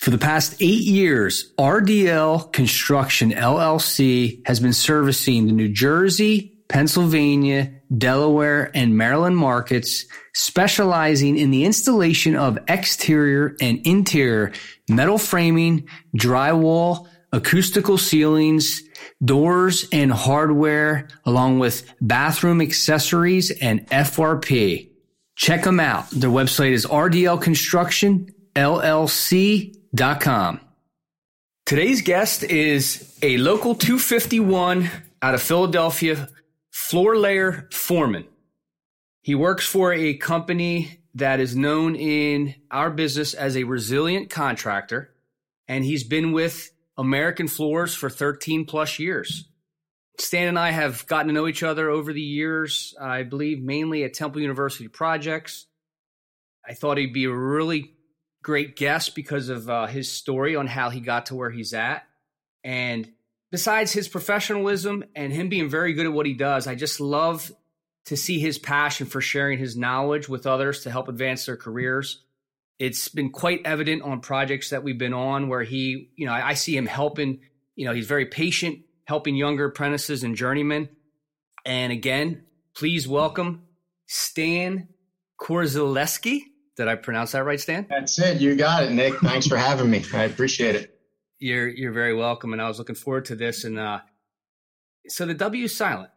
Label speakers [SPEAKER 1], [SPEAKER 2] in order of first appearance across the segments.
[SPEAKER 1] For the past eight years, RDL Construction LLC has been servicing the New Jersey, Pennsylvania, Delaware, and Maryland markets, specializing in the installation of exterior and interior metal framing, drywall, acoustical ceilings, doors, and hardware, along with bathroom accessories and FRP. Check them out. Their website is RDL Construction LLC com. Today's guest is a local 251 out of Philadelphia floor layer foreman. He works for a company that is known in our business as a resilient contractor, and he's been with American Floors for 13 plus years. Stan and I have gotten to know each other over the years, I believe mainly at Temple University projects. I thought he'd be a really great guest because of uh, his story on how he got to where he's at. And besides his professionalism and him being very good at what he does, I just love to see his passion for sharing his knowledge with others to help advance their careers. It's been quite evident on projects that we've been on where he, you know, I, I see him helping, you know, he's very patient, helping younger apprentices and journeymen. And again, please welcome Stan Korzelewski. Did I pronounce that right, Stan?
[SPEAKER 2] That's it. You got it, Nick. Thanks for having me. I appreciate it.
[SPEAKER 1] You're you're very welcome, and I was looking forward to this. And uh, so the W is silent.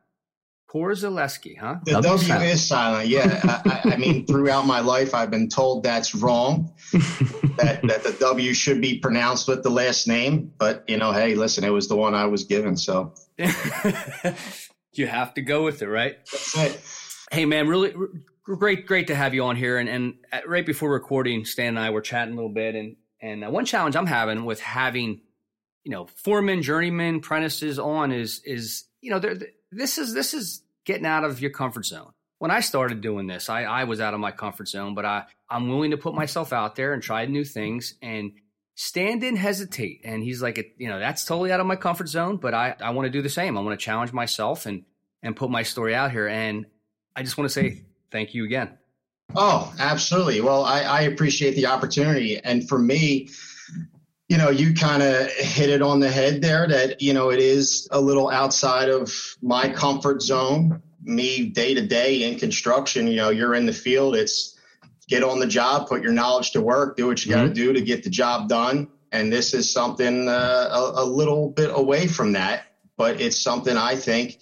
[SPEAKER 1] Korzelewski, huh?
[SPEAKER 2] The W, w silent. is silent. Yeah, I, I, mean, throughout my life, I've been told that's wrong. that that the W should be pronounced with the last name. But you know, hey, listen, it was the one I was given, so
[SPEAKER 1] you have to go with it, right?
[SPEAKER 2] That's it.
[SPEAKER 1] Hey, man, really great, great to have you on here. And, and right before recording, Stan and I were chatting a little bit. And, and uh, one challenge I'm having with having, you know, foremen, journeymen, apprentices on is, is, you know, this is, this is getting out of your comfort zone. When I started doing this, I, I was out of my comfort zone, but I, I'm willing to put myself out there and try new things. And Stan didn't hesitate. And he's like, you know, that's totally out of my comfort zone, but I, I want to do the same. I want to challenge myself and, and put my story out here. And I just want to say thank you again.
[SPEAKER 2] Oh, absolutely. Well, I, I appreciate the opportunity. And for me, you know, you kind of hit it on the head there that, you know, it is a little outside of my comfort zone. Me day to day in construction, you know, you're in the field, it's get on the job, put your knowledge to work, do what you mm-hmm. got to do to get the job done. And this is something uh, a, a little bit away from that, but it's something I think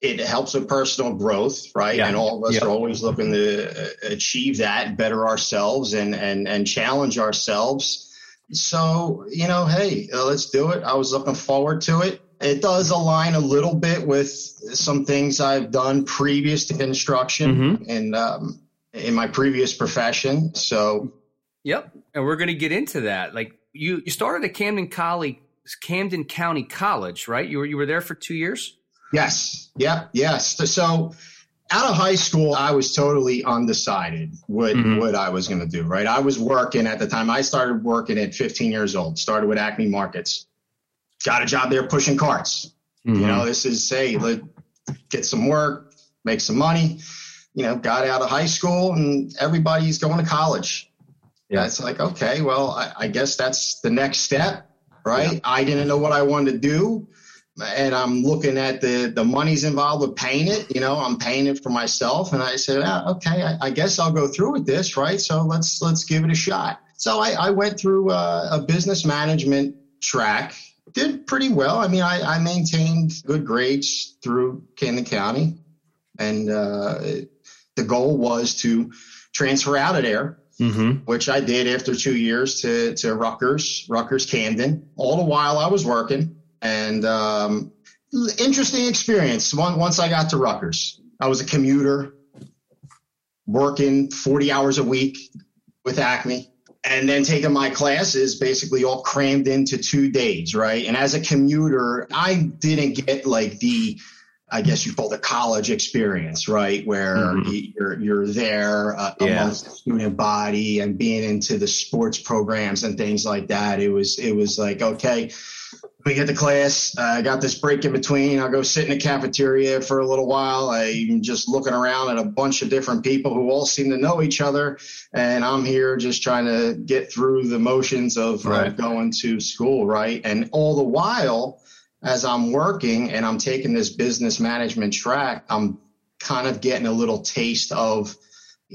[SPEAKER 2] it helps with personal growth, right? Yeah. And all of us yeah. are always looking to uh, achieve that, better ourselves, and and and challenge ourselves. So you know, hey, uh, let's do it. I was looking forward to it. It does align a little bit with some things I've done previous to construction mm-hmm. and um, in my previous profession. So,
[SPEAKER 1] yep, and we're going to get into that. Like you, you started at Camden College, Camden County College, right? You were you were there for two years.
[SPEAKER 2] Yes. Yep. Yes. So out of high school, I was totally undecided what mm-hmm. what I was going to do. Right. I was working at the time. I started working at 15 years old. Started with Acme Markets. Got a job there pushing carts. Mm-hmm. You know, this is say let get some work, make some money. You know, got out of high school and everybody's going to college. Yeah, it's like okay, well, I, I guess that's the next step, right? Yeah. I didn't know what I wanted to do and I'm looking at the the money's involved with paying it. You know, I'm paying it for myself, and I said, ah, okay, I, I, guess I'll go through with this, right? So let's let's give it a shot. So I, I went through a, a, business management track, did pretty well. I mean, I, I maintained good grades through Camden County, and uh, the goal was to transfer out of there, mm-hmm. which I did after two years to, to Rutgers, Rutgers Camden. All the while I was working and, um, interesting experience. Once I got to Rutgers, I was a commuter working 40 hours a week with Acme and then taking my classes basically all crammed into two days, right? And as a commuter, I didn't get like the I guess you call the college experience, right? Where mm-hmm. you're you're there uh, yeah. amongst the student body and being into the sports programs and things like that. It was it was like okay, we get to class. Uh, I got this break in between. I'll go sit in the cafeteria for a little while. I'm just looking around at a bunch of different people who all seem to know each other, and I'm here just trying to get through the motions of, right. of going to school, right? And all the while as I'm working and I'm taking this business management track, I'm kind of getting a little taste of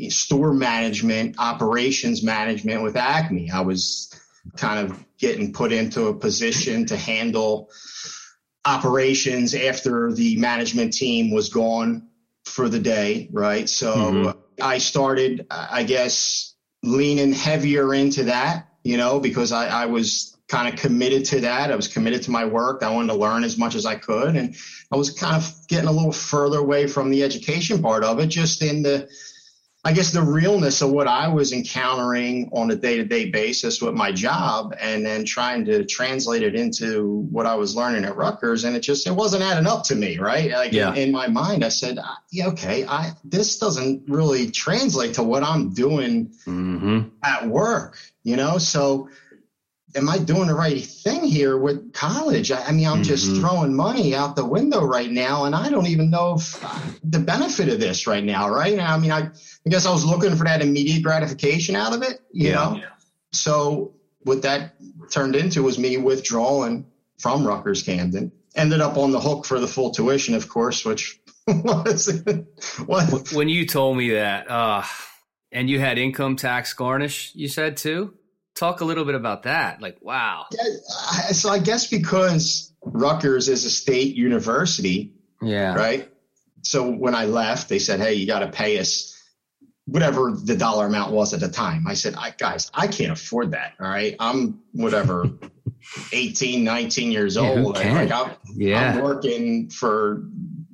[SPEAKER 2] store management, operations management with Acme. I was kind of getting put into a position to handle operations after the management team was gone for the day, right? So mm-hmm. I started, I guess, leaning heavier into that, you know, because I, I was kind of committed to that. I was committed to my work. I wanted to learn as much as I could. And I was kind of getting a little further away from the education part of it, just in the, I guess, the realness of what I was encountering on a day to day basis with my job and then trying to translate it into what I was learning at Rutgers. And it just, it wasn't adding up to me, right? Like yeah. in, in, my mind, I said, yeah, okay, I, this doesn't really translate to what I'm doing mm-hmm. at work, you know? So, am I doing the right thing here with college? I, I mean, I'm mm-hmm. just throwing money out the window right now, and I don't even know if uh, the benefit of this right now, right? I mean, I, I guess I was looking for that immediate gratification out of it, you yeah. know? So what that turned into was me withdrawing from Rutgers Camden. Ended up on the hook for the full tuition, of course, which was,
[SPEAKER 1] was when you told me that, uh, and you had income tax garnish, you said too? Talk a little bit about that. Like, wow.
[SPEAKER 2] So I guess because Rutgers is a state university.
[SPEAKER 1] Yeah.
[SPEAKER 2] Right. So when I left, they said, Hey, you got to pay us whatever the dollar amount was at the time. I said, I, guys, I can't afford that. All right. I'm whatever 18, 19 years old.
[SPEAKER 1] Yeah, like,
[SPEAKER 2] I'm, yeah. I'm working for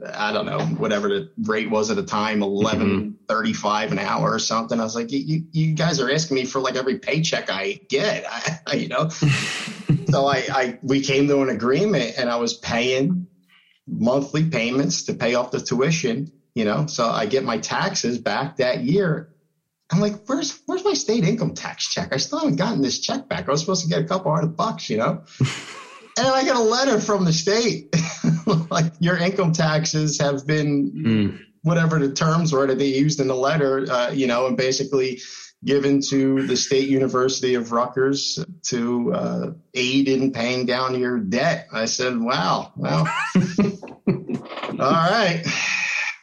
[SPEAKER 2] I don't know, whatever the rate was at the time, eleven mm-hmm. thirty five an hour or something. I was like, you, you guys are asking me for like every paycheck I get, I, you know? so I, I, we came to an agreement and I was paying monthly payments to pay off the tuition, you know? So I get my taxes back that year. I'm like, where's, where's my state income tax check? I still haven't gotten this check back. I was supposed to get a couple hundred bucks, you know? and I got a letter from the state, like your income taxes have been mm. whatever the terms were that they used in the letter, uh, you know, and basically given to the State University of Rutgers to uh, aid in paying down your debt. I said, wow, well, all right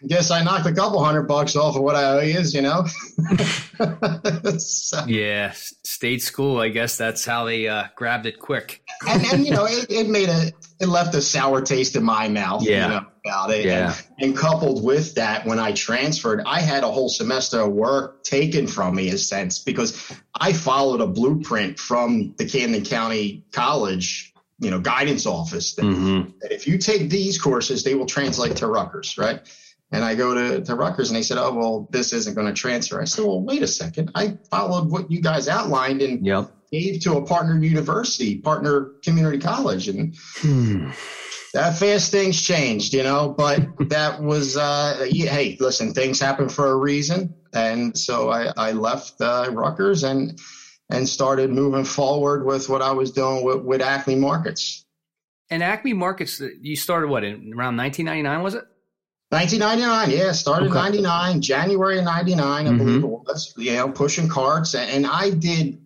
[SPEAKER 2] guess I knocked a couple hundred bucks off of what I owe you, you know.
[SPEAKER 1] so. Yeah, state school. I guess that's how they uh, grabbed it quick.
[SPEAKER 2] and, and you know, it, it, made a it left a sour taste in my mouth.
[SPEAKER 1] Yeah.
[SPEAKER 2] You know, about it.
[SPEAKER 1] Yeah.
[SPEAKER 2] And, and, coupled with that, when I transferred, I had a whole semester of work taken from me, in a sense, because I followed a blueprint from the Camden County College you know guidance office that, mm-hmm. that, if you take these courses they will translate to Rutgers right and I go to, to Rutgers and they said, oh, well, this isn't going to transfer. I said, well, wait a second. I followed what you guys outlined and
[SPEAKER 1] yep.
[SPEAKER 2] gave to a partner university, partner community college. And hmm. that fast things changed, you know, but that was, uh, hey, listen, things happen for a reason. And so I, I left uh, Rutgers and, and started moving forward with what I was doing with, with Acme Markets.
[SPEAKER 1] And Acme Markets, you started what, in around 1999, was it?
[SPEAKER 2] 1999, yeah, started okay. 99, January of 99, I mm-hmm. believe it was, you know, pushing carts. And I did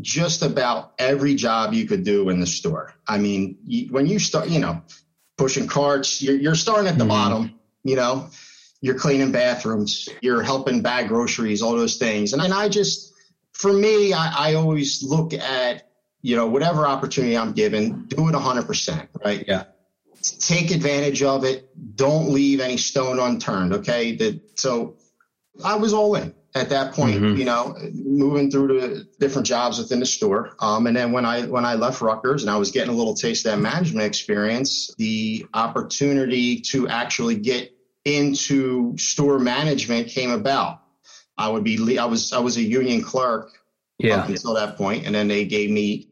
[SPEAKER 2] just about every job you could do in the store. I mean, you, when you start, you know, pushing carts, you're, you're starting at the mm-hmm. bottom, you know, you're cleaning bathrooms, you're helping bag groceries, all those things. And, and I just, for me, I, I always look at, you know, whatever opportunity I'm given, do it 100%, right?
[SPEAKER 1] Yeah
[SPEAKER 2] take advantage of it. Don't leave any stone unturned. Okay. That, so I was all in at that point, mm-hmm. you know, moving through the different jobs within the store. Um, and then when I when I left Rutgers and I was getting a little taste of that management experience, the opportunity to actually get into store management came about. I would be I was I was a union clerk yeah. up until that point, and then they gave me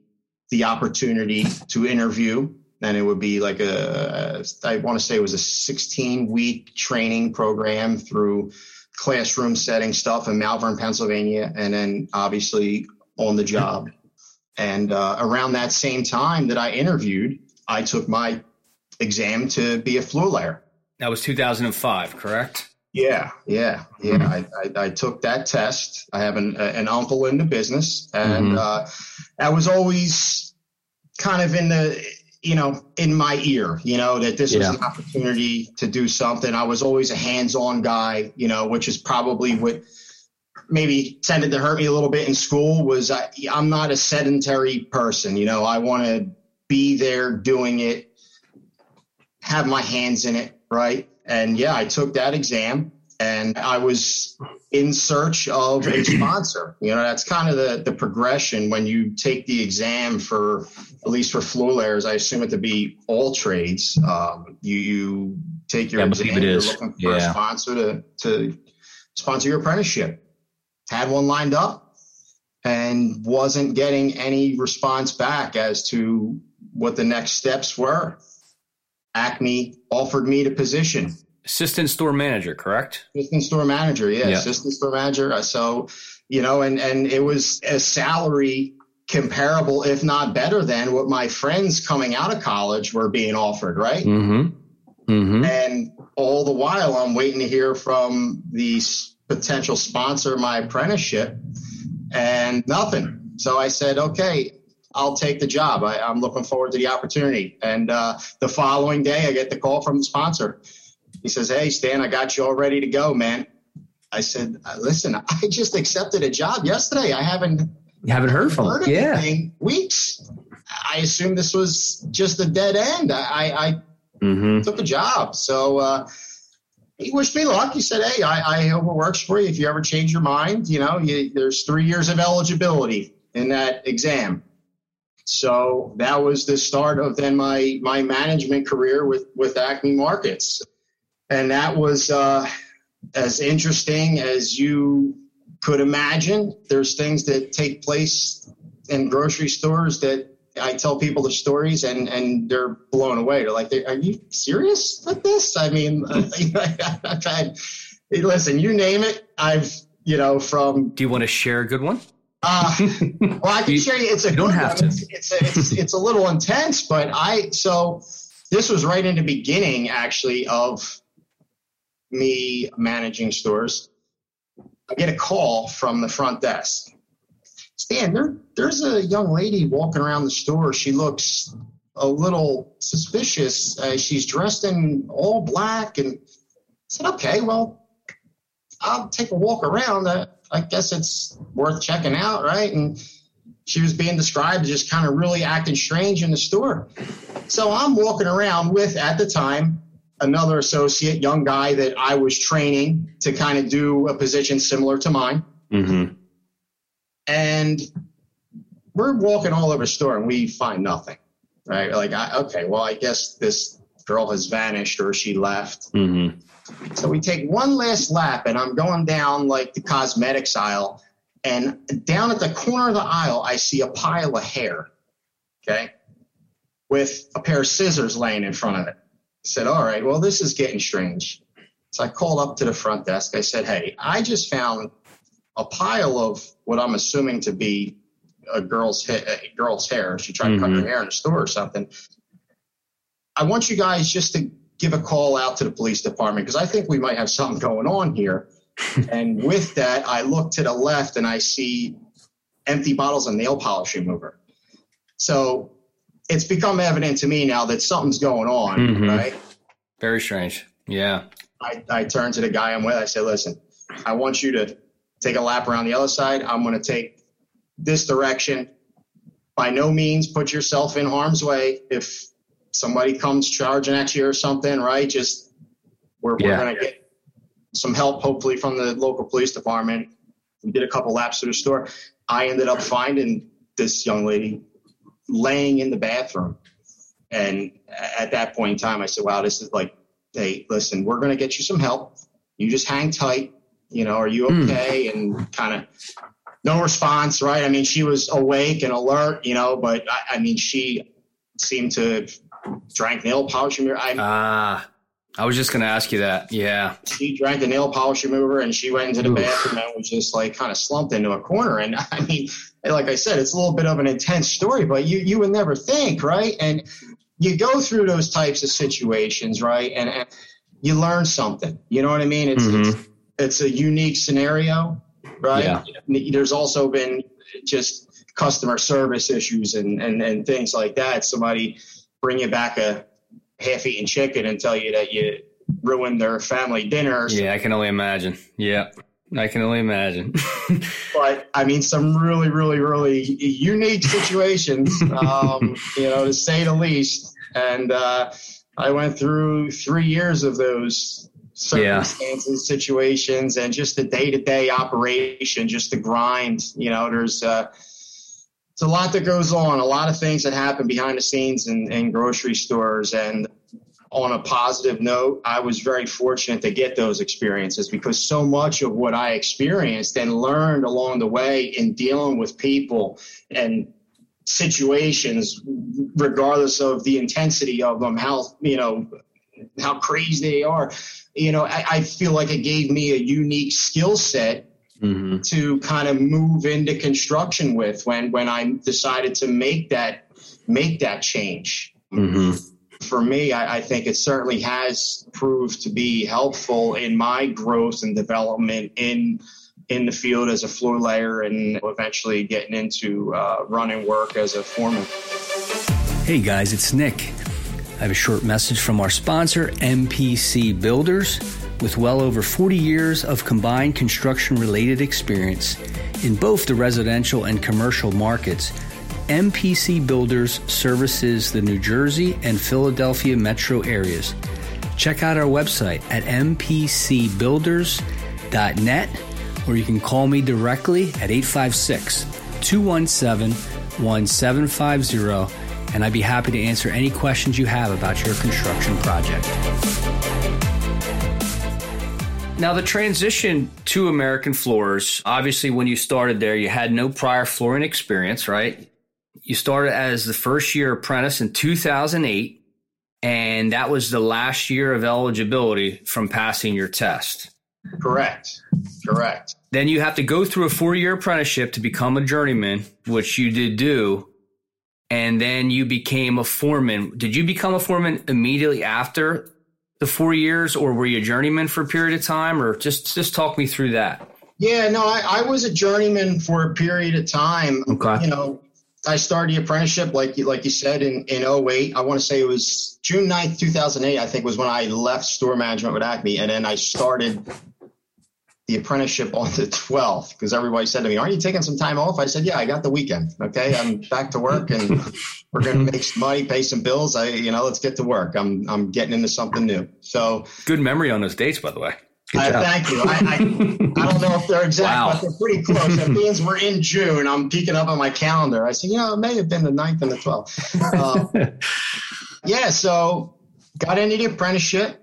[SPEAKER 2] the opportunity to interview. And it would be like a I want to say it was a 16 week training program through classroom setting stuff in Malvern, Pennsylvania, and then obviously on the job. And uh, around that same time that I interviewed, I took my exam to be a floor layer.
[SPEAKER 1] That was 2005, correct?
[SPEAKER 2] Yeah, yeah, yeah. Mm-hmm. I, I, I, took that test. I have an, an uncle in the business, and mm-hmm. uh, I was always kind of in the you know, in my ear, you know, that this yeah. was an opportunity to do something. I was always a hands-on guy, you know, which is probably what maybe tended to hurt me a little bit in school was I, I'm not a sedentary person, you know, I want to be there doing it, have my hands in it, right? And yeah, I took that exam and I was in search of a sponsor. You know, that's kind of the, the progression when you take the exam for, at least for floor layers, I assume it to be all trades. Um, you, you take your yeah, exam, you're looking for yeah. a sponsor to, to sponsor your apprenticeship. Had one lined up and wasn't getting any response back as to what the next steps were. Acme offered me the position
[SPEAKER 1] assistant store manager, correct?
[SPEAKER 2] Assistant store manager, yeah, yeah. assistant store manager. So, you know, and and it was a salary comparable, if not better than what my friends coming out of college were being offered, right? Mm-hmm. Mm-hmm. And all the while, I'm waiting to hear from the potential sponsor of my apprenticeship, and nothing. So I said, okay, I'll take the job. I, am looking forward to the opportunity. And uh, the following day, I get the call from the sponsor he says, Hey, Stan, I got you all ready to go, man. I said, Listen, I just accepted a job yesterday. I haven't,
[SPEAKER 1] you haven't heard from
[SPEAKER 2] heard
[SPEAKER 1] him. Yeah.
[SPEAKER 2] Weeks. I assumed this was just a dead end. I, I mm-hmm. took a job. So, uh, he wished me luck. He said, Hey, I, I, hope it works for you. If you ever change your mind, you know, you, there's three years of eligibility in that exam. So that was the start of then my, my management career with, with Acme Markets and that was uh, as interesting as you could imagine. There's things that take place in grocery stores that I tell people the stories and, and they're blown away. They're like, are you serious with this? I mean, I've had, listen, you name it. I've, you know, from.
[SPEAKER 1] Do you want to share a good one?
[SPEAKER 2] Uh, well, I can share you. It's a
[SPEAKER 1] you don't have
[SPEAKER 2] one. to. It's, it's, it's, it's a little intense, but I, so this was right in the beginning actually of me managing stores, I get a call from the front desk. Stan, there, there's a young lady walking around the store. She looks a little suspicious. Uh, she's dressed in all black. And I said, okay, well, I'll take a walk around. Uh, I guess it's worth checking out, right? And she was being described as just kind of really acting strange in the store. So I'm walking around with, at the time, another associate, young guy that I was training to kind of do a position similar to mine. Mm-hmm. And we're walking all over the store and we find nothing, right? Like, I, okay, well, I guess this girl has vanished or she left. Mm-hmm. So we take one last lap and I'm going down like the cosmetics aisle. And down at the corner of the aisle, I see a pile of hair, okay, with a pair of scissors laying in front of it said, all right, well, this is getting strange. So I called up to the front desk. I said, hey, I just found a pile of what I'm assuming to be a girl's, ha- a girl's hair. She tried mm-hmm. to cut her mm-hmm. hair in a store or something. I want you guys just to give a call out to the police department because I think we might have something going on here. and with that, I look to the left and I see empty bottles of nail polish remover. So it's become evident to me now that something's going on, mm-hmm. right?
[SPEAKER 1] Very strange. Yeah.
[SPEAKER 2] I, I turn to the guy I'm with. I say, listen, I want you to take a lap around the other side. I'm going to take this direction. By no means put yourself in harm's way. If somebody comes charging at you or something, right? Just we're, yeah. we're going to get some help, hopefully from the local police department. We did a couple laps through the store. I ended up finding this young lady laying in the bathroom. And at that point in time, I said, wow, this is like, hey, listen, we're going to get you some help. You just hang tight. You know, are you hmm. okay? Mm. And kind of no response, right? I mean, she was awake and alert, you know, but I, I mean, she seemed to drank nail polish remover.
[SPEAKER 1] Ah, I was just going to ask you that. Yeah.
[SPEAKER 2] She drank the nail polish remover and she went into the Oof. bathroom and was just like kind of slumped into a corner. And I mean, like I said, it's a little bit of an intense story, but you, you would never think, right? And you go through those types of situations, right? And, and you learn something. You know what I mean? It's, mm-hmm. it's, it's a unique scenario, right? Yeah. There's also been just customer service issues and, and, and things like that. Somebody bring you back a half-eaten chicken and tell you that you ruined their family dinner.
[SPEAKER 1] Yeah, I can only imagine. Yeah. I can only imagine.
[SPEAKER 2] but I mean, some really, really, really unique situations, um, you know, to say the least. And uh, I went through three years of those circumstances, yeah. situations, and just the day to day operation, just the grind. You know, there's uh, it's a lot that goes on, a lot of things that happen behind the scenes in, in grocery stores. And on a positive note, I was very fortunate to get those experiences because so much of what I experienced and learned along the way in dealing with people and situations, regardless of the intensity of them, how, you know, how crazy they are, you know, I, I feel like it gave me a unique skill set mm-hmm. to kind of move into construction with when when I decided to make that make that change. Mm-hmm. For me, I, I, think it certainly has proved to be helpful in my growth and development in in the field as a floor layer and eventually getting into uh, running work as a foreman.
[SPEAKER 1] Hey guys, it's Nick. I have a short message from our sponsor, MPC Builders with well over 40 years of combined construction related experience in both the residential and commercial markets. MPC Builders services the New Jersey and Philadelphia metro areas. Check out our website at mpcbuilders.net or you can call me directly at 856 217 1750 and I'd be happy to answer any questions you have about your construction project. Now, the transition to American Floors, obviously, when you started there, you had no prior flooring experience, right? You started as the first year apprentice in 2008, and that was the last year of eligibility from passing your test.
[SPEAKER 2] Correct. Correct.
[SPEAKER 1] Then you have to go through a four year apprenticeship to become a journeyman, which you did do. And then you became a foreman. Did you become a foreman immediately after the four years, or were you a journeyman for a period of time, or just just talk me through that?
[SPEAKER 2] Yeah, no, I, I was a journeyman for a period of time. Okay. You know, I started the apprenticeship, like you, like you said, in, in 08. I want to say it was June 9th, 2008, I think was when I left store management with Acme. And then I started the apprenticeship on the 12th because everybody said to me, Aren't you taking some time off? I said, Yeah, I got the weekend. Okay. I'm back to work and we're going to make some money, pay some bills. I, you know, let's get to work. I'm, I'm getting into something new. So
[SPEAKER 1] good memory on those dates, by the way.
[SPEAKER 2] I, thank you. I, I, I, don't know if they're exact, wow. but they're pretty close. It means we're in June. I'm peeking up on my calendar. I said, you know, it may have been the 9th and the 12th. Uh, yeah. So got into the apprenticeship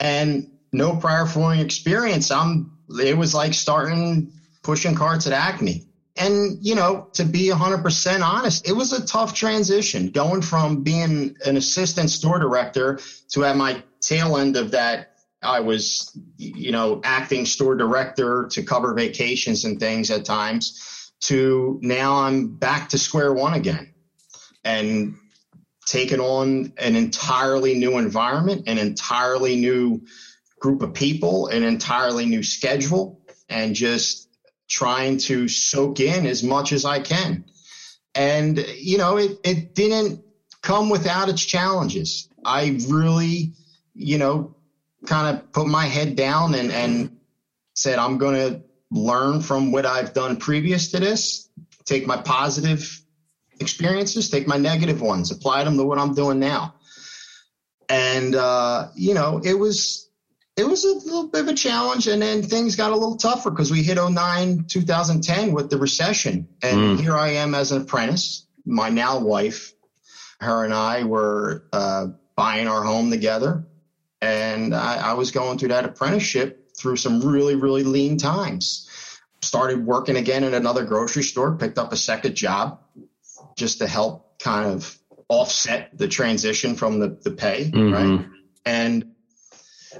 [SPEAKER 2] and no prior flooring experience. I'm it was like starting pushing carts at Acme. And, you know, to be 100% honest, it was a tough transition going from being an assistant store director to at my tail end of that, I was, you know, acting store director to cover vacations and things at times to now I'm back to square one again and taking on an entirely new environment, an entirely new group of people, an entirely new schedule, and just trying to soak in as much as I can. And, you know, it, it didn't come without its challenges. I really, you know, kind of put my head down and, and said, I'm going to learn from what I've done previous to this, take my positive experiences, take my negative ones, apply them to what I'm doing now. And, uh, you know, it was, it was a little bit of a challenge. And then things got a little tougher because we hit 09, 2010 with the recession. And mm. here I am as an apprentice. My now wife, her and I were uh, buying our home together. And I, I was going through that apprenticeship through some really, really lean times. Started working again in another grocery store, picked up a second job just to help kind of offset the transition from the, the pay, mm-hmm. right? And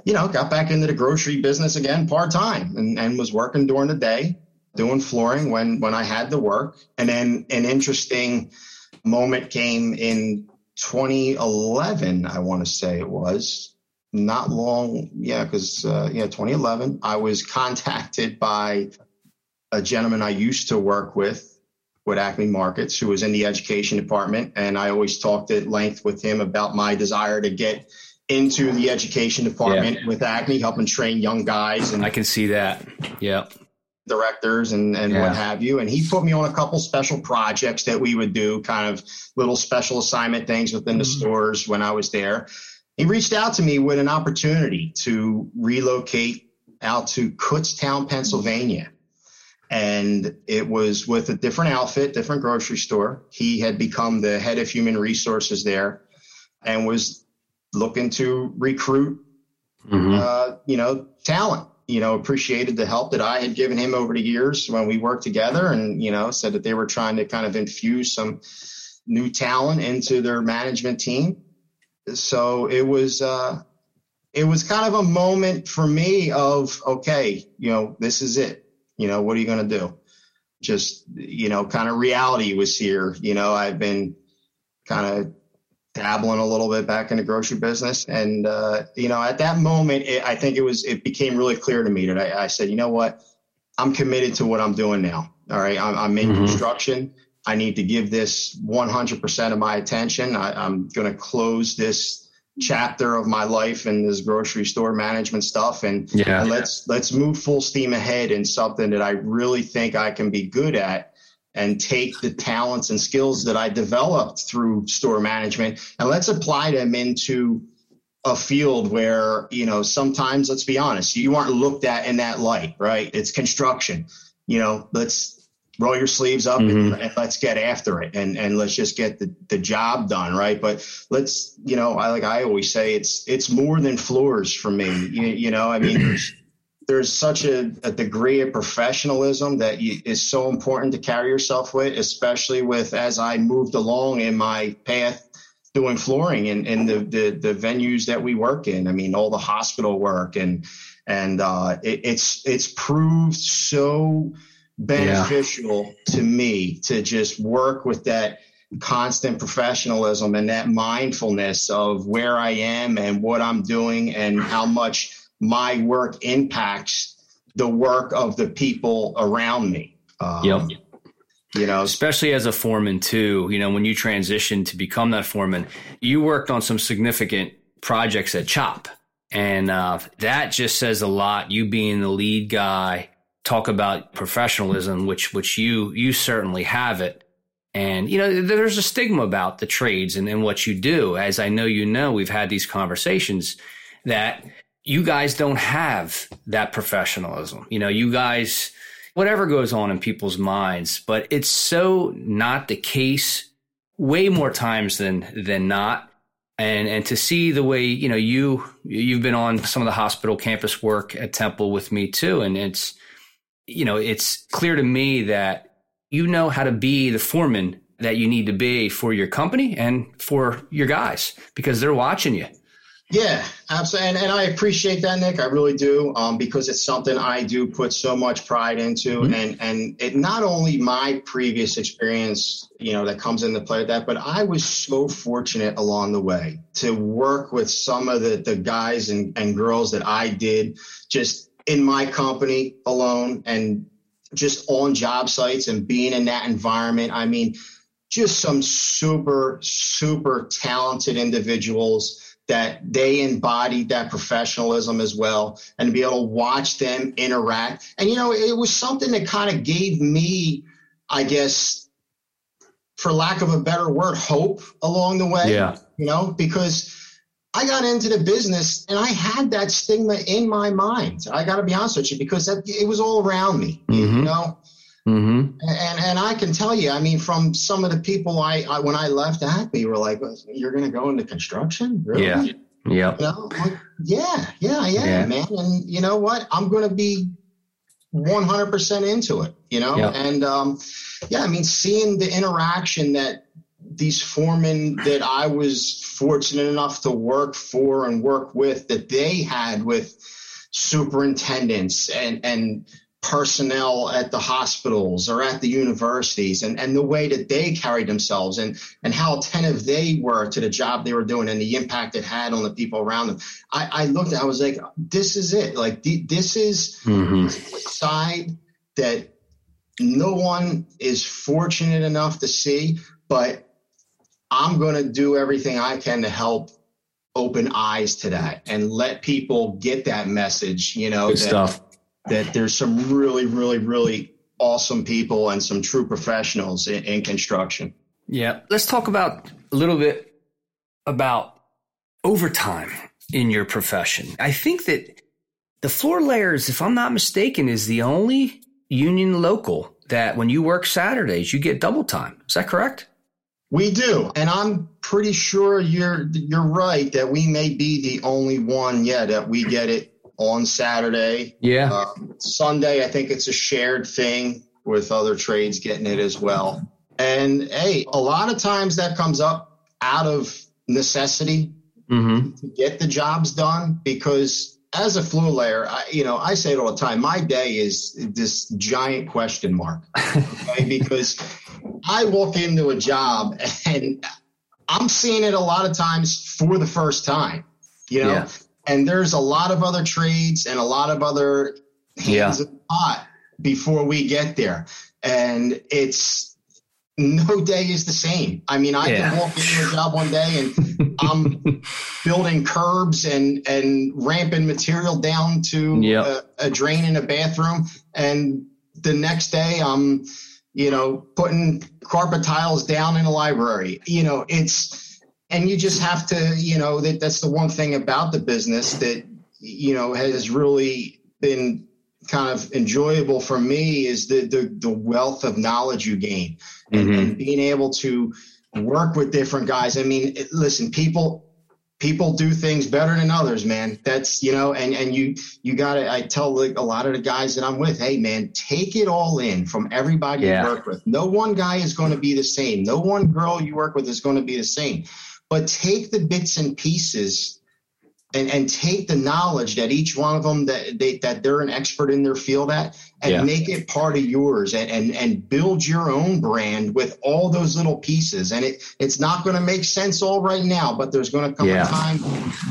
[SPEAKER 2] you know, got back into the grocery business again part time and, and was working during the day doing flooring when when I had the work. And then an interesting moment came in 2011, I want to say it was not long. Yeah, because uh, yeah, 2011, I was contacted by a gentleman I used to work with with Acme Markets, who was in the education department, and I always talked at length with him about my desire to get into the education department yeah. with Acme, helping train young guys.
[SPEAKER 1] And I can see that. Yeah.
[SPEAKER 2] Directors and, and yeah. what have you. And he put me on a couple special projects that we would do, kind of little special assignment things within the mm-hmm. stores when I was there. He reached out to me with an opportunity to relocate out to Kutztown, Pennsylvania. And it was with a different outfit, different grocery store. He had become the head of human resources there and was looking to recruit, mm-hmm. uh, you know, talent. You know, appreciated the help that I had given him over the years when we worked together, and you know, said that they were trying to kind of infuse some new talent into their management team. So it was, uh, it was kind of a moment for me of okay, you know, this is it. You know, what are you going to do? Just you know, kind of reality was here. You know, I've been kind of dabbling a little bit back in the grocery business. And, uh, you know, at that moment, it, I think it was, it became really clear to me that I, I, said, you know what, I'm committed to what I'm doing now. All right. I'm, I'm in mm-hmm. construction. I need to give this 100% of my attention. I, I'm going to close this chapter of my life in this grocery store management stuff and, yeah. and let's let's move full steam ahead in something that I really think I can be good at and take the talents and skills that I developed through store management and let's apply them into a field where, you know, sometimes let's be honest, you aren't looked at in that light, right? It's construction. You know, let's roll your sleeves up mm-hmm. and, and, let's get after it and, and let's just get the, the job done. Right. But let's, you know, I like I always say it's it's more than floors for me. You, you know, I mean there's there's such a, a, degree of professionalism that you, is so important to carry yourself with, especially with as I moved along in my path doing flooring in, in the, the, the venues that we work in. I mean, all the hospital work and and uh, it, it's it's proved so beneficial yeah. to me to just work with that constant professionalism and that mindfulness of where I am and what I'm doing and how much my work impacts the work of the people around me.
[SPEAKER 1] Um, yep. You know, especially as a foreman too. You know, when you transitioned to become that foreman, you worked on some significant projects at CHOP, and uh, that just says a lot. You being the lead guy, talk about professionalism, which which you you certainly have it. And you know, there's a stigma about the trades and, and what you do. As I know, you know, we've had these conversations that you guys don't have that professionalism. You know, you guys, whatever goes on in people's minds, but it's so not the case way more times than, than not. And, and to see the way, you know, you, you've been on some of the hospital campus work at Temple with me too. And it's, you know, it's clear to me that you know how to be the foreman that you need to be for your company and for your guys because they're watching you.
[SPEAKER 2] Yeah, absolutely. And, and I appreciate that, Nick. I really do, um, because it's something I do put so much pride into. Mm-hmm. And, and it not only my previous experience, you know, that comes into play with that, but I was so fortunate along the way to work with some of the, the guys and, and girls that I did just in my company alone and just on job sites and being in that environment. I mean, just some super, super talented individuals that they embodied that professionalism as well and to be able to watch them interact. And, you know, it was something that kind of gave me, I guess, for lack of a better word, hope along the way.
[SPEAKER 1] Yeah.
[SPEAKER 2] You know, because I got into the business and I had that stigma in my mind. I got to be honest with you because that, it was all around me, mm-hmm. you know. Mm-hmm. And and I can tell you, I mean, from some of the people I, I when I left Acme were like, "You're going to go into construction, really?"
[SPEAKER 1] Yeah,
[SPEAKER 2] yeah, you know? like, yeah, yeah, yeah, yeah, man. And you know what? I'm going to be 100 percent into it. You know, yep. and um, yeah, I mean, seeing the interaction that these foremen that I was fortunate enough to work for and work with that they had with superintendents and and personnel at the hospitals or at the universities and, and the way that they carried themselves and, and how attentive they were to the job they were doing and the impact it had on the people around them. I, I looked at I was like, this is it. Like this is mm-hmm. side that no one is fortunate enough to see, but I'm going to do everything I can to help open eyes to that and let people get that message, you know,
[SPEAKER 1] Good that, stuff.
[SPEAKER 2] that there's some really, really, really awesome people and some true professionals in, in construction.
[SPEAKER 1] Yeah. Let's talk about a little bit about overtime in your profession. I think that the floor layers, if I'm not mistaken, is the only union local that when you work Saturdays, you get double time. Is that correct?
[SPEAKER 2] We do, and I'm pretty sure you're you're right that we may be the only one, yeah, that we get it on Saturday.
[SPEAKER 1] Yeah, uh,
[SPEAKER 2] Sunday, I think it's a shared thing with other trades getting it as well. And hey, a lot of times that comes up out of necessity mm-hmm. to get the jobs done because as a floor layer, I, you know, I say it all the time. My day is this giant question mark, okay? because I walk into a job and I'm seeing it a lot of times for the first time, you know, yeah. and there's a lot of other trades and a lot of other hands yeah. in the pot before we get there. And it's, no day is the same. I mean, I yeah. can walk into a job one day and I'm building curbs and and ramping material down to yep. a, a, drain in a bathroom, and the next day I'm, you know, putting carpet tiles down in a library. You know, it's and you just have to, you know, that that's the one thing about the business that you know has really been kind of enjoyable for me is the the, the wealth of knowledge you gain mm-hmm. and being able to work with different guys. I mean, listen, people people do things better than others, man. That's you know, and and you you got to. I tell like a lot of the guys that I'm with, hey, man, take it all in from everybody yeah. you work with. No one guy is going to be the same. No one girl you work with is going to be the same. But take the bits and pieces and, and take the knowledge that each one of them that they that they're an expert in their field at and yeah. make it part of yours and, and and build your own brand with all those little pieces. And it it's not going to make sense all right now but there's going to come yeah. a time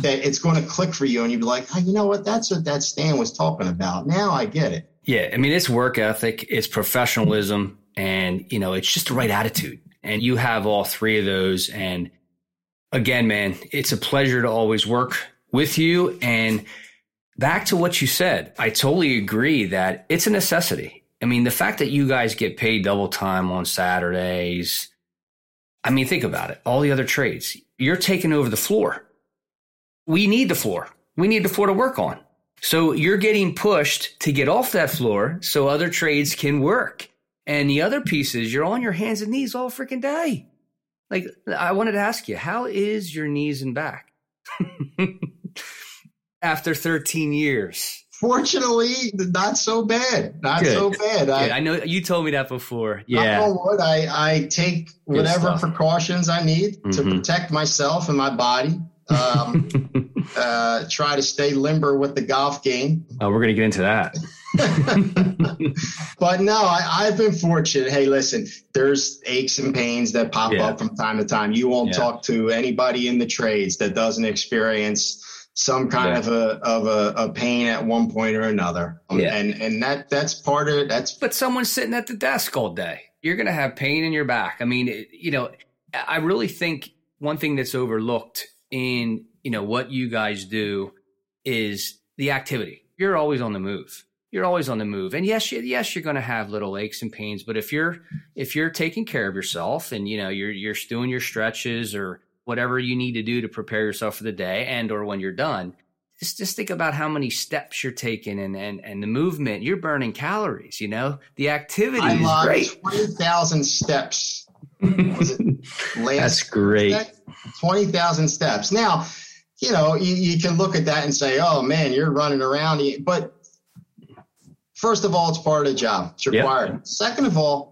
[SPEAKER 2] that it's going to click for you and you'll be like oh, you know what? That's what that stan was talking about. Now i get it.
[SPEAKER 1] Yeah. I mean it's work ethic it's professionalism and you know it's just the right attitude. And you have all three of those. And again man it's a pleasure to always work with you. And back to what you said, I totally agree that it's a necessity. I mean, the fact that you guys get paid double time on Saturdays, I mean, think about it. All the other trades, you're taking over the floor. We need the floor. We need the floor to work on. So you're getting pushed to get off that floor so other trades can work. And the other pieces, you're on your hands and knees all freaking day. Like, I wanted to ask you, how is your knees and back? after 13 years.
[SPEAKER 2] Fortunately, not so bad. Not Good. so bad.
[SPEAKER 1] I, I, know you told me that before. Yeah.
[SPEAKER 2] Wood, I, I take whatever precautions I need mm-hmm. to protect myself and my body. Um, uh, try to stay limber with the golf game.
[SPEAKER 1] Oh, we're going to get into that.
[SPEAKER 2] but no, I, have been fortunate. Hey, listen, there's aches and pains that pop yeah. up from time to time. You won't yeah. talk to anybody in the trades that doesn't experience some kind yeah. of a of a, a, pain at one point or another. Um, yeah. And and that that's part of it. That's
[SPEAKER 1] but someone's sitting at the desk all day. You're going to have pain in your back. I mean, it, you know, I really think one thing that's overlooked in you know what you guys do is the activity. You're always on the move. You're always on the move. And yes, you, yes, you're going to have little aches and pains, but if you're if you're taking care of yourself and you know you're you're doing your stretches or whatever you need to do to prepare yourself for the day and or when you're done just just think about how many steps you're taking and and, and the movement. You're burning calories you know? The activity I is great.
[SPEAKER 2] 20,000 steps.
[SPEAKER 1] That's great.
[SPEAKER 2] 20,000 steps. Now you know you, you can look at that and say oh man you're running around. But first of all it's part of the job. It's required. Yep. second of all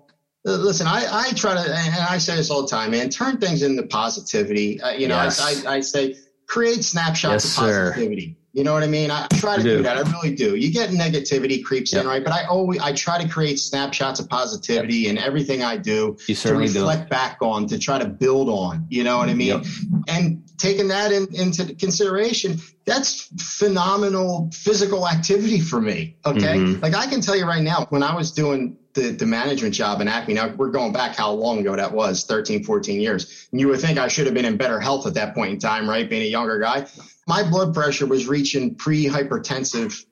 [SPEAKER 2] listen I, I try to and i say this all the time man turn things into positivity uh, you know yes. I, I, I say create snapshots yes, of positivity. Sir. You know what I mean? I try to do. do. that. I really do. You get negativity creeps yep. in, right? But I always I try to create snapshots of positivity yep. in everything I do
[SPEAKER 1] you to
[SPEAKER 2] reflect do. back on, to try to build on. You know what I mean? Yep. And taking that in, into consideration, that's phenomenal physical activity for me. Okay, mm-hmm. like I can tell you right now, when I was doing the, the management job in Acme. Now we're going back how long ago that was 13, 14 years. And you would think I should have been in better health at that point in time, right? Being a younger guy. My blood pressure was reaching pre hypertensive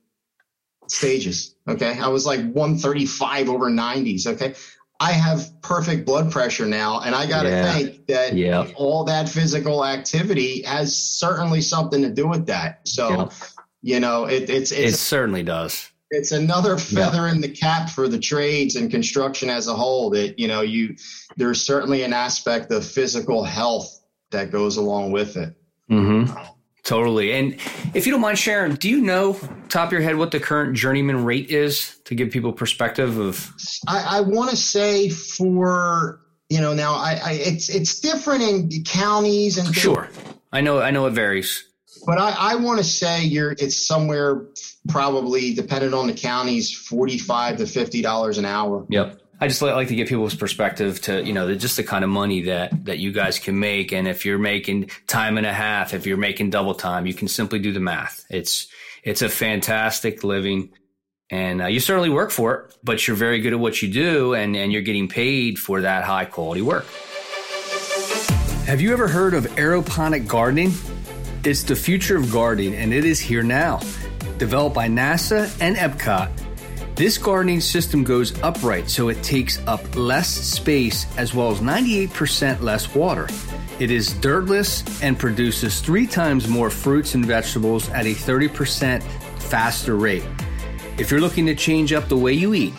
[SPEAKER 2] stages. Okay. I was like 135 over 90s. Okay. I have perfect blood pressure now. And I got to yeah. think that yep. all that physical activity has certainly something to do with that. So, you know, it, it's, it's,
[SPEAKER 1] it certainly does
[SPEAKER 2] it's another feather yeah. in the cap for the trades and construction as a whole that you know you there's certainly an aspect of physical health that goes along with it.
[SPEAKER 1] Mm-hmm. totally. And if you don't mind sharing do you know top of your head what the current journeyman rate is to give people perspective of?
[SPEAKER 2] I, I want to say for you know now I, I, it's it's different in counties and
[SPEAKER 1] sure. I know i know it varies
[SPEAKER 2] but I, I want to say you're it's somewhere probably dependent on the counties, forty five to fifty dollars an hour.
[SPEAKER 1] Yep. I just like to give people's perspective to, you know, just the kind of money that, that you guys can make. And if you're making time and a half, if you're making double time, you can simply do the math. It's, it's a fantastic living and uh, you certainly work for it, but you're very good at what you do and, and you're getting paid for that high quality work. Have you ever heard of aeroponic gardening? It's the future of gardening, and it is here now. Developed by NASA and Epcot, this gardening system goes upright so it takes up less space as well as 98% less water. It is dirtless and produces three times more fruits and vegetables at a 30% faster rate. If you're looking to change up the way you eat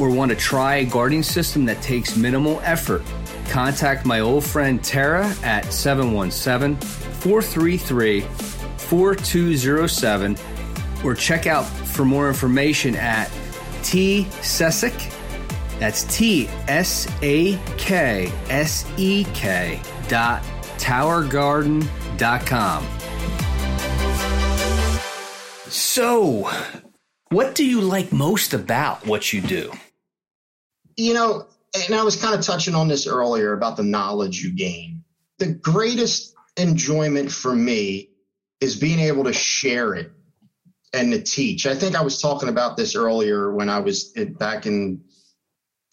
[SPEAKER 1] or want to try a gardening system that takes minimal effort, contact my old friend Tara at 717 433 4207 or check out for more information at T Sesek. That's T S A K S E K dot towergarden.com. So, what do you like most about what you do?
[SPEAKER 2] You know, and I was kind of touching on this earlier about the knowledge you gain. The greatest enjoyment for me is being able to share it and to teach. I think I was talking about this earlier when I was eh, back in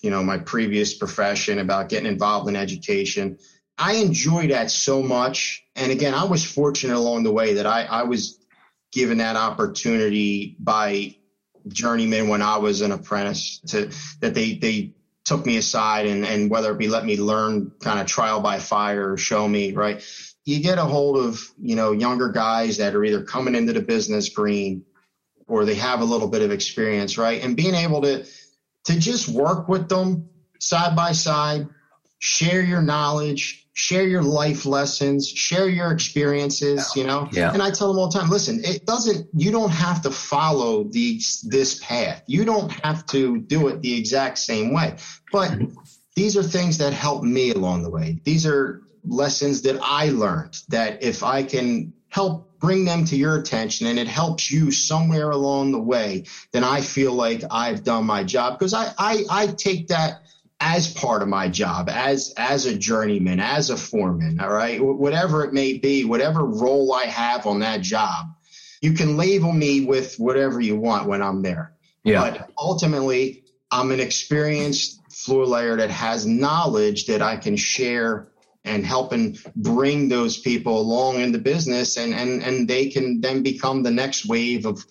[SPEAKER 2] you know my previous profession about getting involved in education. I enjoy that so much. And again, I was fortunate along the way that I, I was given that opportunity by journeyman when I was an apprentice to that they they took me aside and, and whether it be let me learn kind of trial by fire or show me, right? You get a hold of, you know, younger guys that are either coming into the business green or they have a little bit of experience, right? And being able to to just work with them side by side, share your knowledge, share your life lessons, share your experiences, you know?
[SPEAKER 1] Yeah.
[SPEAKER 2] And I tell them all the time, listen, it doesn't, you don't have to follow these, this path. You don't have to do it the exact same way. But these are things that help me along the way. These are lessons that I learned that if I can help bring them to your attention and it helps you somewhere along the way, then I feel like I've done my job. Because I, I, I take that as part of my job as as a journeyman as a foreman all right? Whatever it may be whatever role i have on that job you can label me with whatever you want when i'm there.
[SPEAKER 1] Yeah.
[SPEAKER 2] but ultimately i'm an experienced floor layer that has knowledge that i can share and helping bring those people along in the business and and and they can then become the next wave of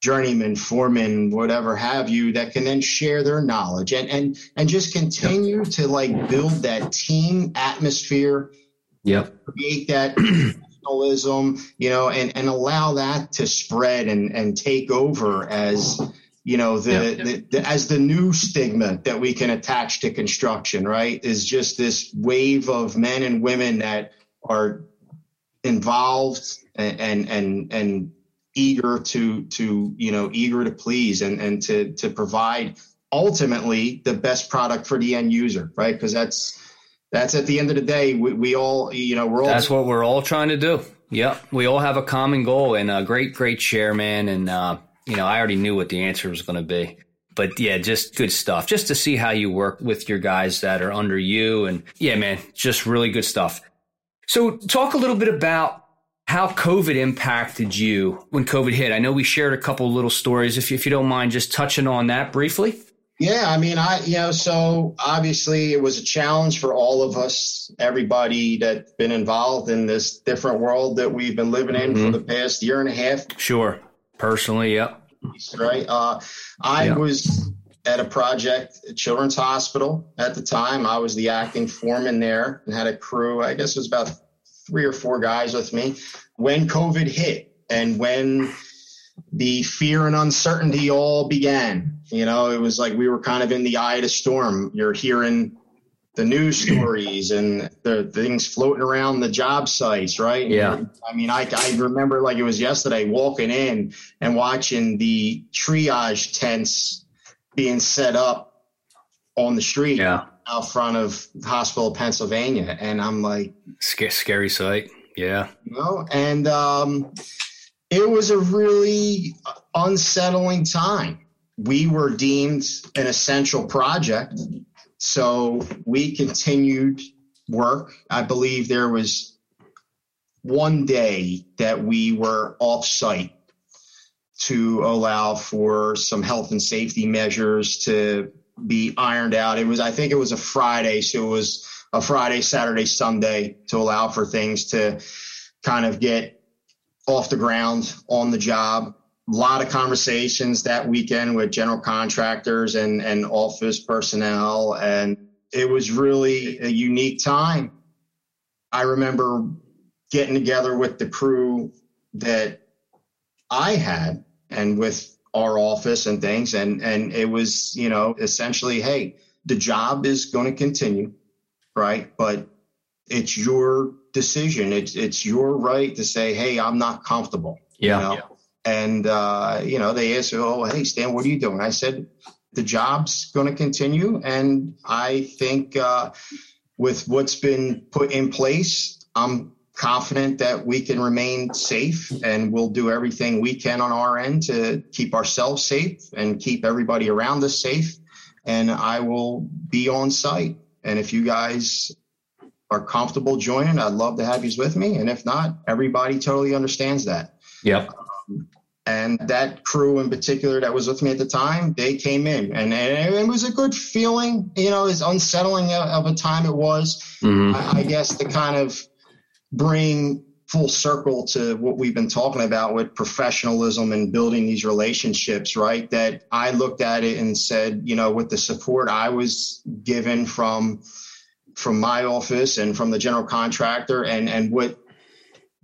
[SPEAKER 2] journeyman, foreman, whatever have you, that can then share their knowledge and and and just continue to like build that team atmosphere
[SPEAKER 1] Yep.
[SPEAKER 2] Create that professionalism, you know, and, and allow that to spread and, and take over as, you know, the, yep. the, the, as the new stigma that we can attach to construction, right? Is just this wave of men and women that are involved and, and, and, and eager to, to, you know, eager to please and, and to, to provide ultimately the best product for the end user, right? Because that's, that's at the end of the day, we, we all, you know, we're all.
[SPEAKER 1] That's what we're all trying to do. Yep. We all have a common goal and a great, great share, man. And, uh, you know, I already knew what the answer was going to be. But yeah, just good stuff. Just to see how you work with your guys that are under you. And yeah, man, just really good stuff. So talk a little bit about how COVID impacted you when COVID hit. I know we shared a couple little stories. If, if you don't mind just touching on that briefly.
[SPEAKER 2] Yeah, I mean, I, you know, so obviously it was a challenge for all of us, everybody that's been involved in this different world that we've been living in mm-hmm. for the past year and a half.
[SPEAKER 1] Sure. Personally, yep.
[SPEAKER 2] Right. Uh, I yep. was at a project at Children's Hospital at the time. I was the acting foreman there and had a crew, I guess it was about three or four guys with me when COVID hit and when the fear and uncertainty all began. You know, it was like we were kind of in the eye of the storm. You're hearing the news stories and the things floating around the job sites, right?
[SPEAKER 1] Yeah.
[SPEAKER 2] I mean, I, I remember like it was yesterday walking in and watching the triage tents being set up on the street
[SPEAKER 1] yeah.
[SPEAKER 2] out front of Hospital, Pennsylvania. And I'm like,
[SPEAKER 1] scary, scary sight. Yeah.
[SPEAKER 2] You know, and, um, it was a really unsettling time. We were deemed an essential project. So we continued work. I believe there was one day that we were off site to allow for some health and safety measures to be ironed out. It was, I think it was a Friday. So it was a Friday, Saturday, Sunday to allow for things to kind of get off the ground on the job. A lot of conversations that weekend with general contractors and, and office personnel. And it was really a unique time. I remember getting together with the crew that I had and with our office and things. And, and it was, you know, essentially, hey, the job is going to continue, right? But it's your decision. It's it's your right to say, "Hey, I'm not comfortable."
[SPEAKER 1] Yeah. You know? yeah.
[SPEAKER 2] And uh, you know, they asked, "Oh, hey, Stan, what are you doing?" I said, "The job's going to continue, and I think uh, with what's been put in place, I'm confident that we can remain safe, and we'll do everything we can on our end to keep ourselves safe and keep everybody around us safe. And I will be on site." And if you guys are comfortable joining, I'd love to have you with me. And if not, everybody totally understands that.
[SPEAKER 1] Yep.
[SPEAKER 2] And that crew in particular that was with me at the time, they came in and, and it was a good feeling, you know, as unsettling of a time it was, mm-hmm. I, I guess to kind of bring full circle to what we've been talking about with professionalism and building these relationships, right? That I looked at it and said, you know, with the support I was given from from my office and from the general contractor and, and what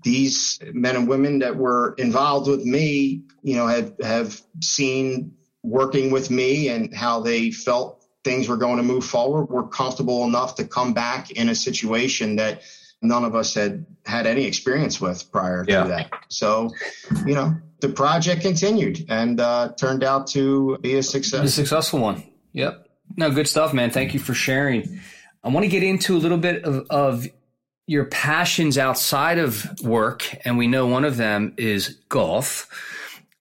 [SPEAKER 2] these men and women that were involved with me, you know, have, have seen working with me and how they felt things were going to move forward, were comfortable enough to come back in a situation that none of us had had any experience with prior yeah. to that. So, you know, the project continued and uh, turned out to be a success.
[SPEAKER 1] A successful one. Yep. No, good stuff, man. Thank you for sharing. I want to get into a little bit of, of your passions outside of work. And we know one of them is golf.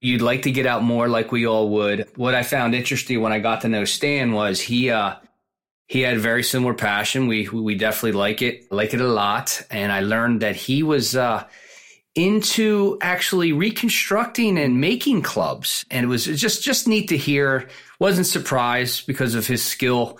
[SPEAKER 1] You'd like to get out more like we all would. What I found interesting when I got to know Stan was he, uh, he had very similar passion. We, we definitely like it, like it a lot. And I learned that he was, uh, into actually reconstructing and making clubs. And it was just, just neat to hear. Wasn't surprised because of his skill,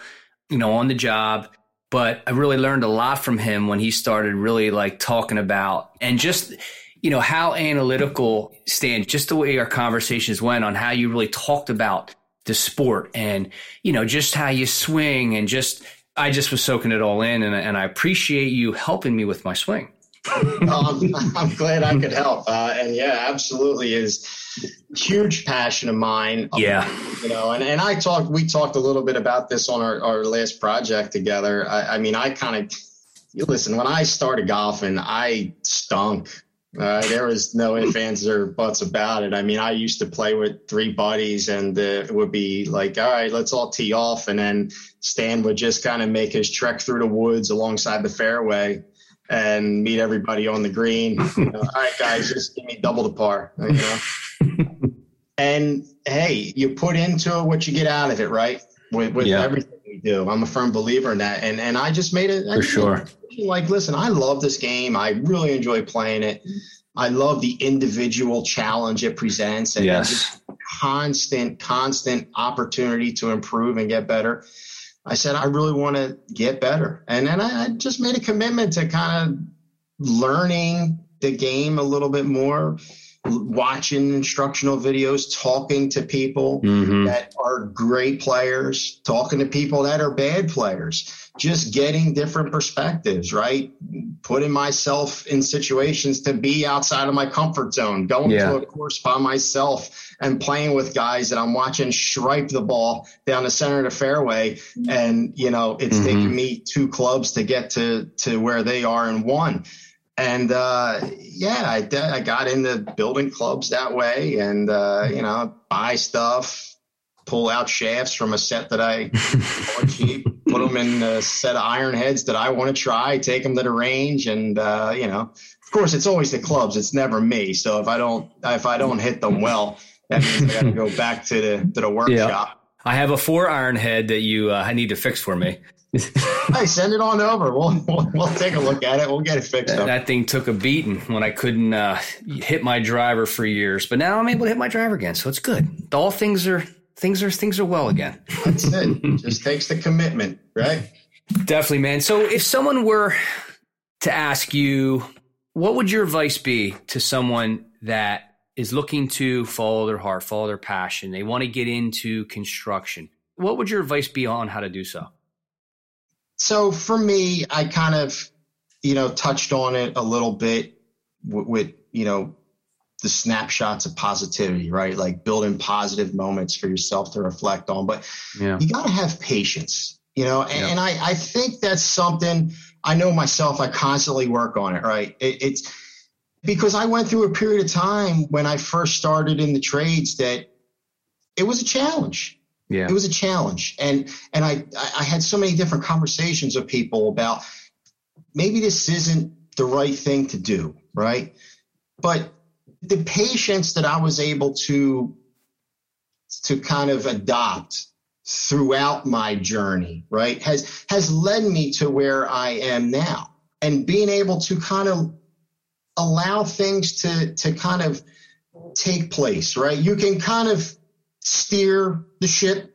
[SPEAKER 1] you know, on the job but I really learned a lot from him when he started really like talking about and just you know how analytical Stan just the way our conversations went on how you really talked about the sport and you know just how you swing and just I just was soaking it all in, and, and I appreciate you helping me with my swing.
[SPEAKER 2] Um, I'm glad I could help. Uh, and yeah, absolutely is huge passion of mine.
[SPEAKER 1] Yeah.
[SPEAKER 2] You know, and, and I talked, we talked a little bit about this on our, our last project together. I, I mean, I kind of, listen, when I started golfing, I stunk. Uh, there was no ifs, ands, or buts about it. I mean, I used to play with three buddies, and uh, it would be like, all right, let's all tee off. And then Stan would just kind of make his trek through the woods alongside the fairway and meet everybody on the green. You know, all right, guys, just give me double the par. You know? and hey, you put into it what you get out of it, right? With, with yeah. everything we do. I'm a firm believer in that. And and I just made it
[SPEAKER 1] for sure.
[SPEAKER 2] Like, listen, I love this game. I really enjoy playing it. I love the individual challenge it presents and
[SPEAKER 1] yes.
[SPEAKER 2] constant, constant opportunity to improve and get better. I said, I really want to get better. And then I, I just made a commitment to kind of learning the game a little bit more, watching instructional videos, talking to people mm-hmm. that are great players, talking to people that are bad players, just getting different perspectives, right? Putting myself in situations to be outside of my comfort zone, going yeah. to a course by myself and playing with guys that I'm watching stripe the ball down the center of the fairway. And, you know, it's mm-hmm. taken me two clubs to get to, to where they are in one and uh, yeah, I, I got into building clubs that way, and uh, you know, buy stuff, pull out shafts from a set that I bought cheap, put them in a set of iron heads that I want to try, take them to the range, and uh, you know, of course, it's always the clubs. It's never me. So if I don't if I don't hit them well, that means I got to go back to the to the workshop. Yeah.
[SPEAKER 1] I have a four iron head that you uh, I need to fix for me
[SPEAKER 2] hey, send it on over. We'll, we'll, we'll take a look at it. We'll get it fixed.
[SPEAKER 1] That, that thing took a beating when I couldn't uh, hit my driver for years, but now I'm able to hit my driver again, so it's good. All things are things are things are well again.
[SPEAKER 2] That's it. Just takes the commitment, right?
[SPEAKER 1] Definitely, man. So if someone were to ask you, what would your advice be to someone that is looking to follow their heart, follow their passion? They want to get into construction. What would your advice be on how to do so?
[SPEAKER 2] So for me, I kind of, you know, touched on it a little bit with, with you know, the snapshots of positivity, right? Like building positive moments for yourself to reflect on. But yeah. you got to have patience, you know, and, yeah. and, I, I think that's something I know myself, I constantly work on it, right? It, it's because I went through a period of time when I first started in the trades that it was a challenge.
[SPEAKER 1] Yeah.
[SPEAKER 2] It was a challenge. And and I I had so many different conversations with people about maybe this isn't the right thing to do, right? But the patience that I was able to to kind of adopt throughout my journey, right, has has led me to where I am now. And being able to kind of allow things to to kind of take place, right? You can kind of steer the ship,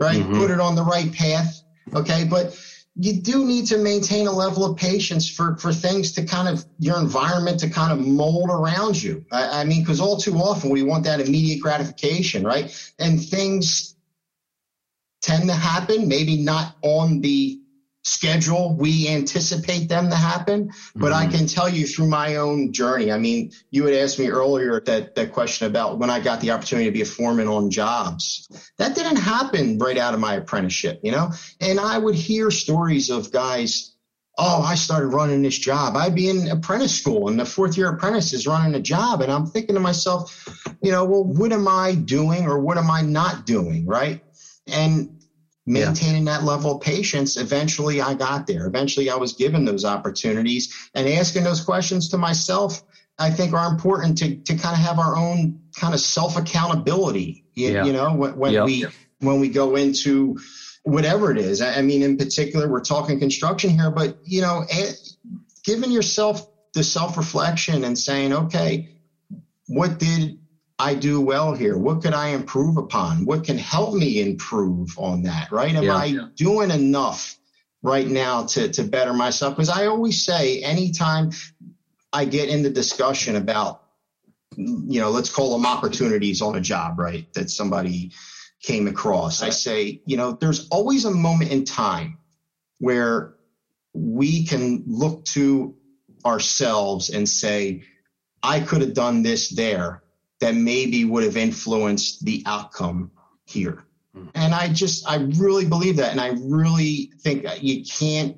[SPEAKER 2] right? Mm-hmm. Put it on the right path. Okay. But you do need to maintain a level of patience for, for things to kind of your environment to kind of mold around you. I, I mean, because all too often we want that immediate gratification, right? And things tend to happen, maybe not on the schedule we anticipate them to happen. But mm-hmm. I can tell you through my own journey. I mean, you had asked me earlier that, that question about when I got the opportunity to be a foreman on jobs. That didn't happen right out of my apprenticeship, you know? And I would hear stories of guys oh, I started running this job. I'd be in apprentice school and the fourth year apprentice is running a job. And I'm thinking to myself, you know, well, what am I doing or what am I not doing? Right. And maintaining yeah. that level of patience, eventually I got there. Eventually I was given those opportunities and asking those questions to myself, I think are important to, to kind of have our own kind of self accountability, you, yeah. you, know, when, when we, when we go into whatever it is. I, I mean, in particular, we're talking construction here, but you know, giving yourself the self reflection and saying, okay, what did I do well here? What could I improve upon? What can help me improve on that? Right? Am yeah, I yeah. doing enough right now to, to better myself? Because I always say, anytime I get in the discussion about, you know, let's call them opportunities on a job, right? That somebody came across, I say, you know, there's always a moment in time where we can look to ourselves and say, I could have done this there that maybe would have influenced the outcome here. Hmm. And I just, I really believe that. And I really think you can't,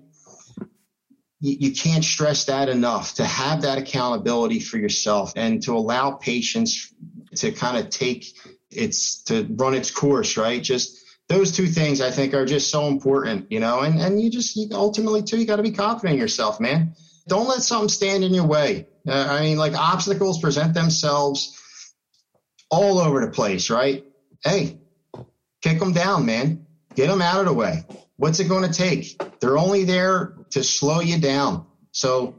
[SPEAKER 2] you can't stress that enough to have that accountability for yourself and to allow patience to kind of take its, to run its course, right? Just those two things I think are just so important, you know, and, and you just you ultimately too, you got to be confident in yourself, man. Don't let something stand in your way. Uh, I mean, like obstacles present themselves all over the place, right? Hey, kick them down, man. Get them out of the way. What's it going to take? They're only there to slow you down. So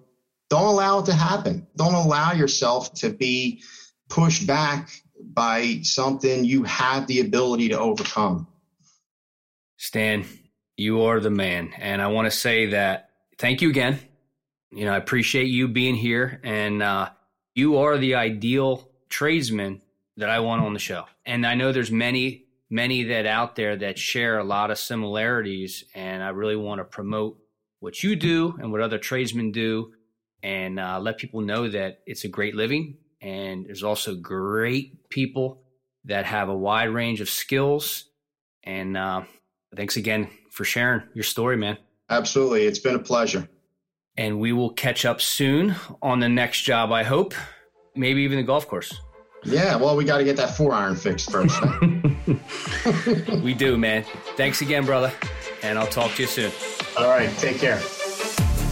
[SPEAKER 2] don't allow it to happen. Don't allow yourself to be pushed back by something you have the ability to overcome.
[SPEAKER 1] Stan, you are the man. And I want to say that thank you again. You know, I appreciate you being here. And uh, you are the ideal tradesman that I want on the show. And I know there's many, many that out there that share a lot of similarities. And I really want to promote what you do and what other tradesmen do and uh, let people know that it's a great living. And there's also great people that have a wide range of skills. And uh, thanks again for sharing your story, man.
[SPEAKER 2] Absolutely. It's been a pleasure.
[SPEAKER 1] And we will catch up soon on the next job, I hope. Maybe even the golf course.
[SPEAKER 2] Yeah, well, we got to get that four iron fixed first.
[SPEAKER 1] we do, man. Thanks again, brother. And I'll talk to you soon.
[SPEAKER 2] All right. Take care.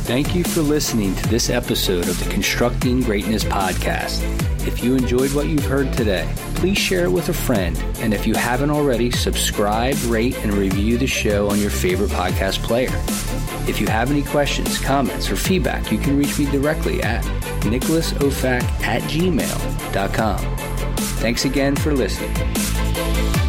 [SPEAKER 1] Thank you for listening to this episode of the Constructing Greatness podcast. If you enjoyed what you've heard today, please share it with a friend. And if you haven't already, subscribe, rate, and review the show on your favorite podcast player. If you have any questions, comments, or feedback, you can reach me directly at nicholasofac at gmail.com. Thanks again for listening.